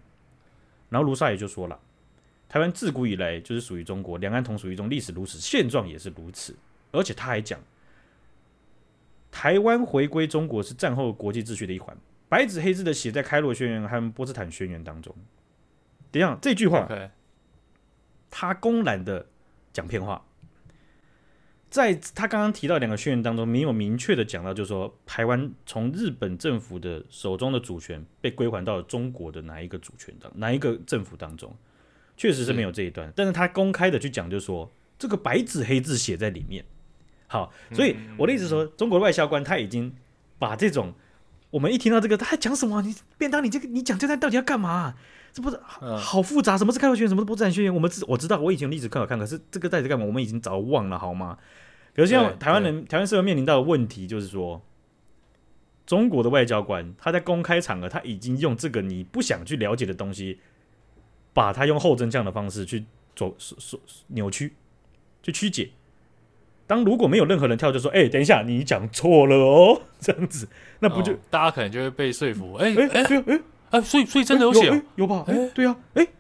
然后卢萨也就说了。台湾自古以来就是属于中国，两岸同属一中，历史如此，现状也是如此。而且他还讲，台湾回归中国是战后国际秩序的一环，白纸黑字的写在《开罗宣言》和波茨坦宣言当中。等一下，这句话，Okay. 他公然的讲骗话，在他刚刚提到两个宣言当中，没有明确的讲到，就是说台湾从日本政府的手中的主权被归还到了中国的哪一个主权当哪一个政府当中。确实是没有这一段，是但是他公开的去讲，就是说这个白纸黑字写在里面。好，所以我的意思说，中国的外交官他已经把这种我们一听到这个，他还讲什么？你便当，你这个你讲这段到底要干嘛？这不是好复杂？什么是开罗宣言？什么是波茨坦宣言？我们知我知道，我以前历史课有看，可是这个到底在干嘛？我们已经早忘了，好吗？比如像台湾人，台湾社会面临到的问题就是说，中国的外交官他在公开场合，他已经用这个你不想去了解的东西。把他用后真相的方式去做扭曲，去曲解。当如果没有任何人跳，就说：“哎、欸，等一下，你讲错了哦。<laughs> ”这样子，那不就、哦、大家可能就会被说服？哎哎哎哎哎，所以所以真的有写、欸、有吧？哎、欸，对呀、啊，哎、欸，哎、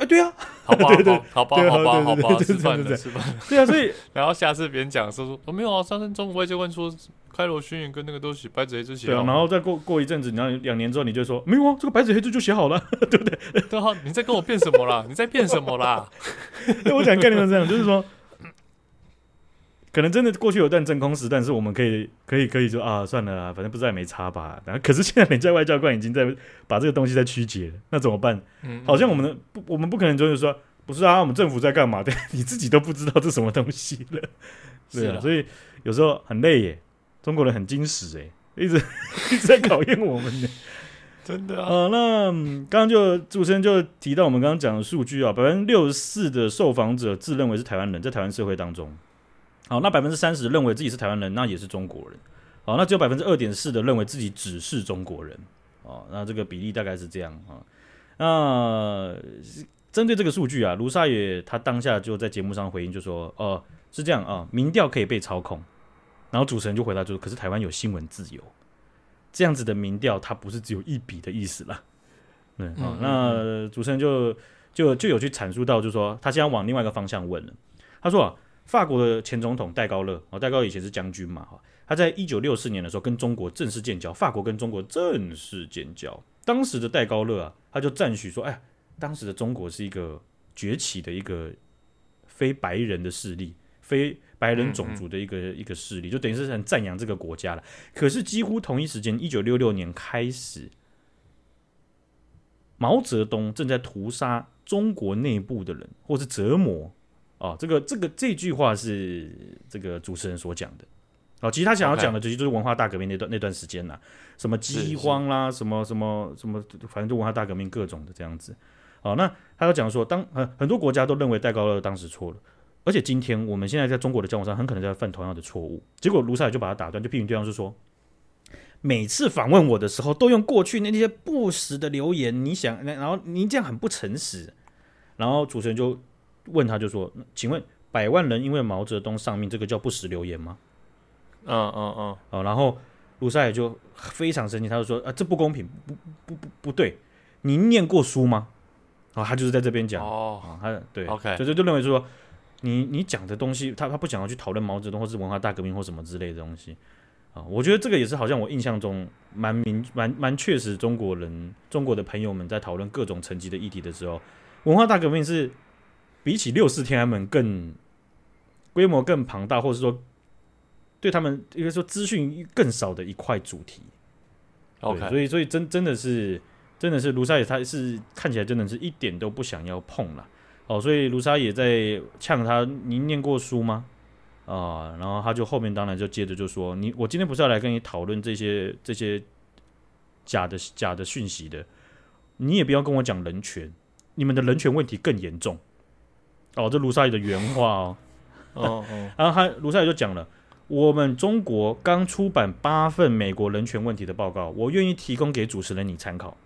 欸，对呀、啊，好吧，对对好吧，好吧，好吧，<laughs> 吃饭的吃饭。对啊，所以 <laughs> 然后下次别人讲说说，我没有啊，上次中国外交官说。开罗宣言跟那个都写白纸黑字写，对啊，然后再过过一阵子，然后两年之后，你就说没有啊，这个白纸黑字就写好了，对不对？对啊，你在跟我变什么啦？你在变什么啦？我想概念是这样，就是说，可能真的过去有段真空时，但是我们可以可以可以说啊，算了啦，反正不知道也没差吧。然后可是现在人家外交官已经在把这个东西在曲解了，那怎么办？嗯，好像我们的不，我们不可能就是说，不是啊，我们政府在干嘛？对，你自己都不知道这什么东西了，<laughs> 对啊，所以有时候很累耶。中国人很精实哎，一直 <laughs> 一直在考验我们呢，<laughs> 真的啊。呃、那刚刚就主持人就提到我们刚刚讲的数据啊，百分之六十四的受访者自认为是台湾人，在台湾社会当中，好，那百分之三十认为自己是台湾人，那也是中国人，好，那只有百分之二点四的认为自己只是中国人，哦，那这个比例大概是这样啊。那针对这个数据啊，卢沙野他当下就在节目上回应，就说：“哦、呃，是这样啊，民调可以被操控。”然后主持人就回答，就说：“可是台湾有新闻自由，这样子的民调，它不是只有一笔的意思啦。”对，嗯嗯嗯，那主持人就就就有去阐述到，就是说他现在往另外一个方向问了。他说啊，法国的前总统戴高乐，哦，戴高乐以前是将军嘛，哈，他在一九六四年的时候跟中国正式建交，法国跟中国正式建交。当时的戴高乐啊，他就赞许说：“哎，当时的中国是一个崛起的一个非白人的势力，非。”白人种族的一个嗯嗯一个势力，就等于是很赞扬这个国家了。可是几乎同一时间，一九六六年开始，毛泽东正在屠杀中国内部的人，或是折磨哦，这个这个这句话是这个主持人所讲的哦。其实他想要讲的，其实就是文化大革命那段那段时间呐，什么饥荒啦，什么什么什么，反正就文化大革命各种的这样子。哦，那他要讲说，当很很多国家都认为戴高乐当时错了。而且今天我们现在在中国的交往上，很可能在犯同样的错误。结果卢塞尔就把他打断，就批评对方是说，每次访问我的时候，都用过去那些不实的留言。你想，然后您这样很不诚实。然后主持人就问他，就说：“请问百万人因为毛泽东丧命，这个叫不实留言吗？”嗯嗯嗯。哦，然后卢赛也就非常生气，他就说：“啊，这不公平，不不不不对。您念过书吗？”啊，他就是在这边讲哦，他对，OK，就就就认为说。你你讲的东西，他他不想要去讨论毛泽东或是文化大革命或什么之类的东西啊，我觉得这个也是好像我印象中蛮明蛮蛮确实，中国人中国的朋友们在讨论各种层级的议题的时候，文化大革命是比起六四天安门更规模更庞大，或是说对他们应该说资讯更少的一块主题。OK，所以所以真真的是真的是卢沙野他是看起来真的是一点都不想要碰了。哦，所以卢沙也在呛他：“你念过书吗？”啊，然后他就后面当然就接着就说：“你我今天不是要来跟你讨论这些这些假的假的讯息的，你也不要跟我讲人权，你们的人权问题更严重。”哦，这卢沙野的原话哦。哦哦，<laughs> 然后他卢沙野就讲了：“我们中国刚出版八份美国人权问题的报告，我愿意提供给主持人你参考。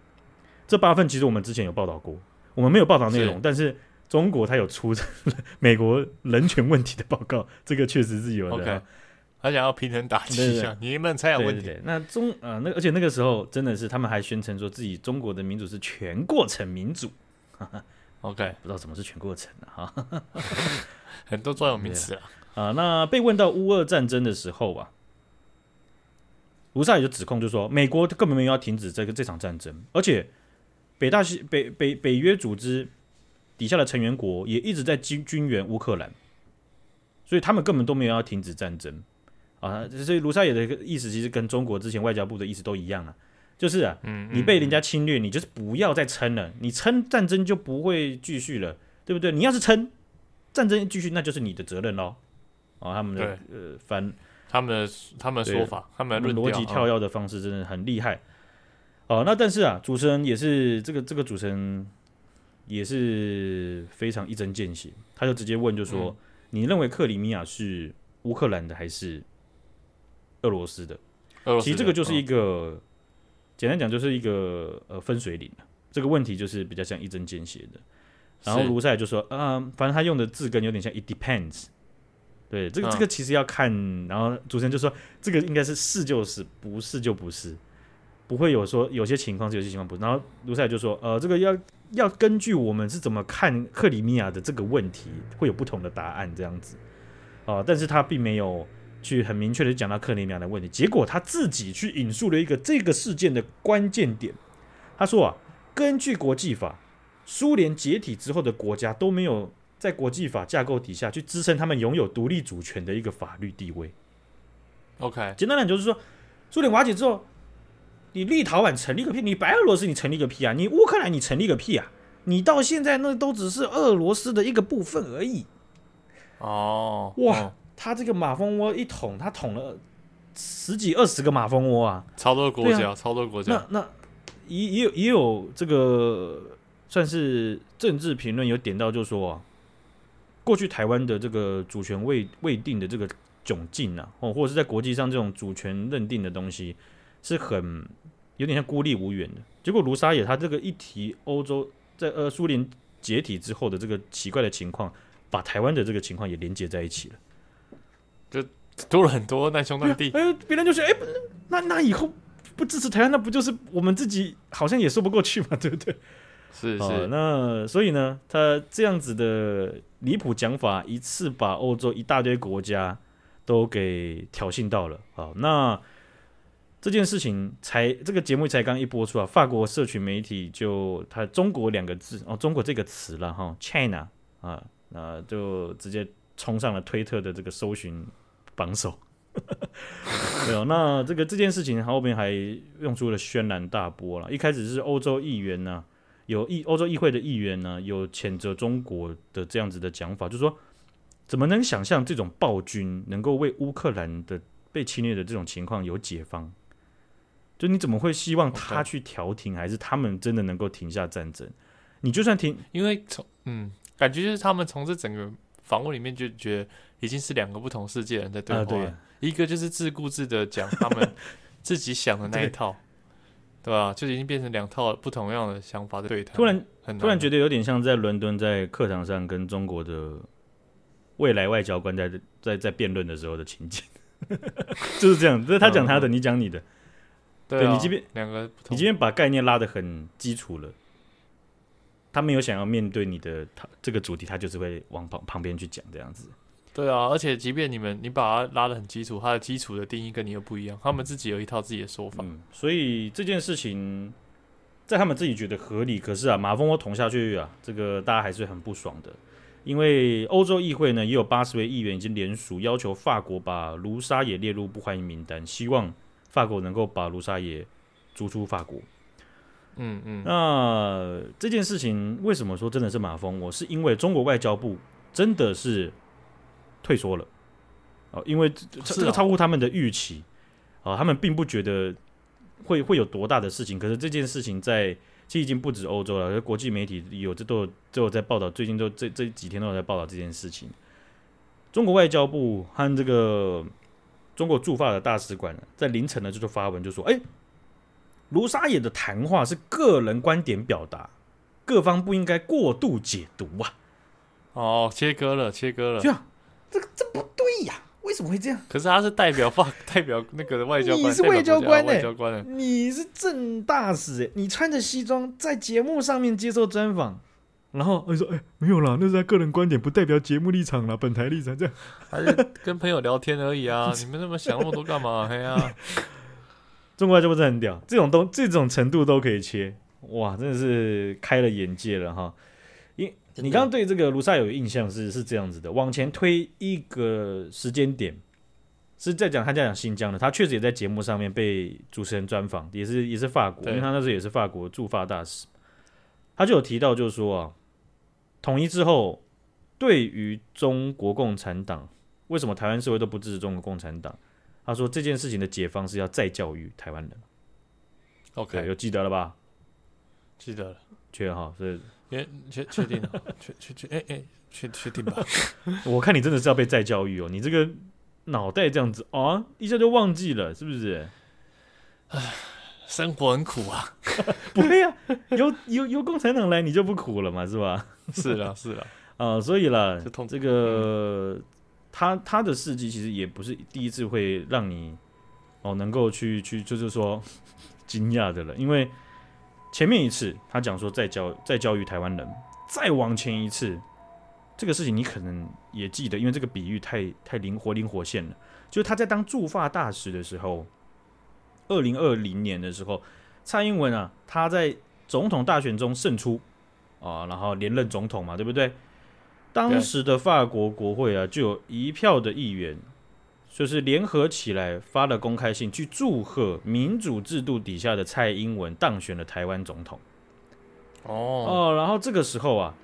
这八份其实我们之前有报道过，我们没有报道内容，是但是。”中国他有出 <laughs> 美国人权问题的报告，这个确实是有的。Okay. 他想要平衡打击一下，你们才有问题。对对对，那中啊，那而且那个时候真的是他们还宣称说自己中国的民主是全过程民主。<laughs> OK，不知道什么是全过程啊？<laughs> 很多专有名词啊。啊，那被问到乌俄战争的时候啊，卢沙也就指控就说，美国根本没有要停止这个这场战争，而且北大西北北北约组织。底下的成员国也一直在军军援乌克兰，所以他们根本都没有要停止战争啊。所以卢沙也的意思其实跟中国之前外交部的意思都一样啊，就是啊，你被人家侵略，你就是不要再撑了，你撑战争就不会继续了，对不对？你要是撑战争继续，那就是你的责任喽。哦，他们的呃反他们的他们的说法，他们逻辑跳跃的方式真的很厉害。哦，那但是啊，主持人也是这个这个主持人。也是非常一针见血，他就直接问，就说：“嗯、你认为克里米亚是乌克兰的还是俄罗斯的？”其实这个就是一个、哦、简单讲，就是一个呃分水岭。这个问题就是比较像一针见血的。然后卢塞就说：“啊、呃，反正他用的字根有点像 ‘it depends’。”对，这个、嗯、这个其实要看。然后主持人就说：“这个应该是是就是，不是就不是，不会有说有些情况是有些情况不是。”然后卢塞就说：“呃，这个要。”要根据我们是怎么看克里米亚的这个问题，会有不同的答案这样子啊，但是他并没有去很明确的讲到克里米亚的问题，结果他自己去引述了一个这个事件的关键点，他说啊，根据国际法，苏联解体之后的国家都没有在国际法架构底下去支撑他们拥有独立主权的一个法律地位。OK，简单讲就是说，苏联瓦解之后。你立陶宛成立个屁，你白俄罗斯你成立个屁啊，你乌克兰你成立个屁啊，你到现在那都只是俄罗斯的一个部分而已。哦，哇，哦、他这个马蜂窝一捅，他捅了十几二十个马蜂窝啊，超多国家，啊、超多国家。那那也也有也有这个算是政治评论有点到，就说啊，过去台湾的这个主权未未定的这个窘境啊，哦，或者是在国际上这种主权认定的东西是很。有点像孤立无援的结果。卢沙野他这个一提欧洲在呃苏联解体之后的这个奇怪的情况，把台湾的这个情况也连接在一起了，就多了很多难兄难弟。哎，别、欸、人就说：“哎、欸，那那以后不支持台湾，那不就是我们自己好像也说不过去嘛，对不对？”是是、哦。那所以呢，他这样子的离谱讲法，一次把欧洲一大堆国家都给挑衅到了。好，那。这件事情才这个节目才刚一播出啊，法国社群媒体就他“中国”两个字哦，“中国”这个词了哈，China 啊，那就直接冲上了推特的这个搜寻榜首。<laughs> 没有，那这个这件事情后面还用出了轩然大波了。一开始是欧洲议员呢、有议欧洲议会的议员呢、有谴责中国的这样子的讲法，就是说怎么能想象这种暴君能够为乌克兰的被侵略的这种情况有解方？就你怎么会希望他去调停还是他们真的能够停下战争？你就算停，因为从嗯，感觉就是他们从这整个访问里面就觉得已经是两个不同世界的人在对话。呃、对一个就是自顾自的讲他们 <laughs> 自己想的那一套，对，对吧？就已经变成两套不同样的想法的对谈。突然，突然觉得有点像在伦敦在课堂上跟中国的未来外交官在在在辩论的时候的情景，<laughs> 就是这样。就是他讲他的，嗯、你讲你的。对，对你即便两个，你即便把概念拉得很基础了，他没有想要面对你的他这个主题，他就是会往旁旁边去讲这样子。对啊，而且即便你们你把它拉得很基础，它的基础的定义跟你又不一样，他们自己有一套自己的说法。嗯，所以这件事情在他们自己觉得合理，可是啊，马蜂窝捅下去啊，这个大家还是很不爽的。因为欧洲议会呢，也有八十位议员已经联署要求法国把卢沙野列入不欢迎名单，希望。法国能够把卢沙野逐出法国，嗯嗯。那这件事情为什么说真的是马蜂窝？是因为中国外交部真的是退缩了哦，因为这这个超乎他们的预期啊，他们并不觉得会会有多大的事情。可是这件事情在其实已经不止欧洲了，国际媒体有这都有都有在报道，最近都这这几天都有在报道这件事情。中国外交部和这个中国驻法的大使馆在凌晨呢就发文就说：“哎，卢沙野的谈话是个人观点表达，各方不应该过度解读啊。”哦，切割了，切割了，这样，这个这不对呀、啊，为什么会这样？可是他是代表 <laughs> 法，代表那个外交官，你是外交官呢、欸？外交官、欸，你是正大使、欸，你穿着西装在节目上面接受专访。然后他说：“哎，没有啦，那是他个人观点，不代表节目立场啦，本台立场这样，<laughs> 还是跟朋友聊天而已啊！你们那么想那么多干嘛？哎呀，中国外交部真的很屌，这种都这种程度都可以切，哇，真的是开了眼界了哈！因你刚刚对这个卢萨有印象是是这样子的，往前推一个时间点，是在讲他在讲新疆的，他确实也在节目上面被主持人专访，也是也是法国，因为他那时候也是法国驻法大使，他就有提到就是说啊。”统一之后，对于中国共产党，为什么台湾社会都不支持中国共产党？他说这件事情的解方是要再教育台湾人。OK，有记得了吧？记得了，确哈，是确确确定了，<laughs> 确确确哎哎，确确定吧？<laughs> 我看你真的是要被再教育哦，你这个脑袋这样子啊，一下就忘记了，是不是？唉。生活很苦啊，<laughs> 不会啊，有有有共产党来，你就不苦了嘛，是吧？是了，是啊，啊，所以啦，这，这个、嗯、他他的事迹其实也不是第一次会让你哦能够去去就是说惊讶的了，因为前面一次他讲说再教再教育台湾人，再往前一次这个事情你可能也记得，因为这个比喻太太灵活灵活现了，就是他在当驻法大使的时候。二零二零年的时候，蔡英文啊，他在总统大选中胜出啊，然后连任总统嘛，对不对？当时的法国国会啊，就有一票的议员，就是联合起来发了公开信，去祝贺民主制度底下的蔡英文当选了台湾总统。哦哦，然后这个时候啊，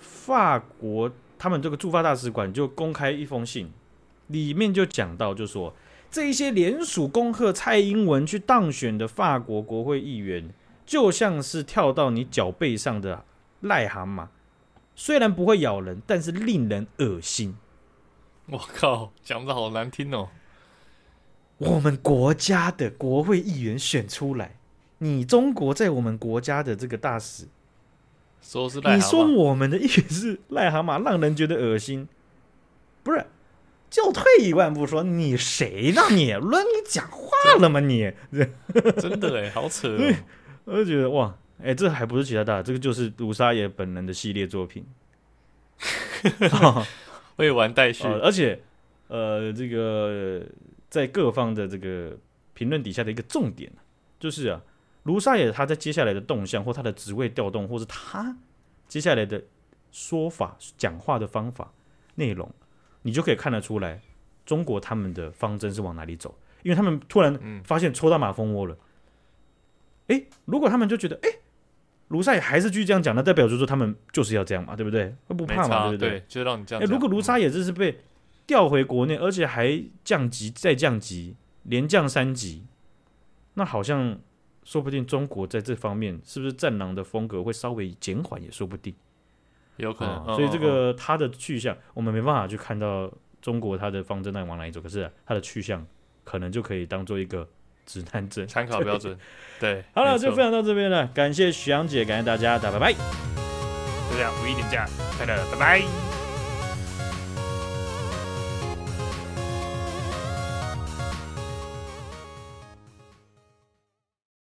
法国他们这个驻法大使馆就公开一封信，里面就讲到，就说。这一些联署恭贺蔡英文去当选的法国国会议员，就像是跳到你脚背上的癞蛤蟆，虽然不会咬人，但是令人恶心。<laughs> 我靠，讲的好难听哦！我们国家的国会议员选出来，你中国在我们国家的这个大使，说是癞蛤蟆，你说我们的议员是癞蛤蟆，让人觉得恶心，不是？就退一万步说，你谁让你轮你讲话了吗？你 <laughs> 真的哎，好扯、哦！我就觉得哇，哎、欸，这还不是其他大，这个就是卢沙野本人的系列作品，<laughs> 未完待续、呃。而且，呃，这个在各方的这个评论底下的一个重点，就是啊，卢沙野他在接下来的动向，或他的职位调动，或是他接下来的说法、讲话的方法、内容。你就可以看得出来，中国他们的方针是往哪里走，因为他们突然发现抽到马蜂窝了。哎、嗯，如果他们就觉得，哎，卢沙也还是继续这样讲，那代表就是说他们就是要这样嘛，对不对？不怕嘛，对不对？对，就让你这样。哎，如果卢沙也这是被调回国内，而且还降级再降级，连降三级，那好像说不定中国在这方面是不是战狼的风格会稍微减缓，也说不定。有可能，哦、所以这个他的去向，我们没办法去看到中国他的方针在往哪里走。可是他的去向，可能就可以当做一个指南针、参考标准。对，好了，就分享到这边了。感谢徐阳姐，感谢大家，大家拜拜。就这样，五一连假快乐，拜拜。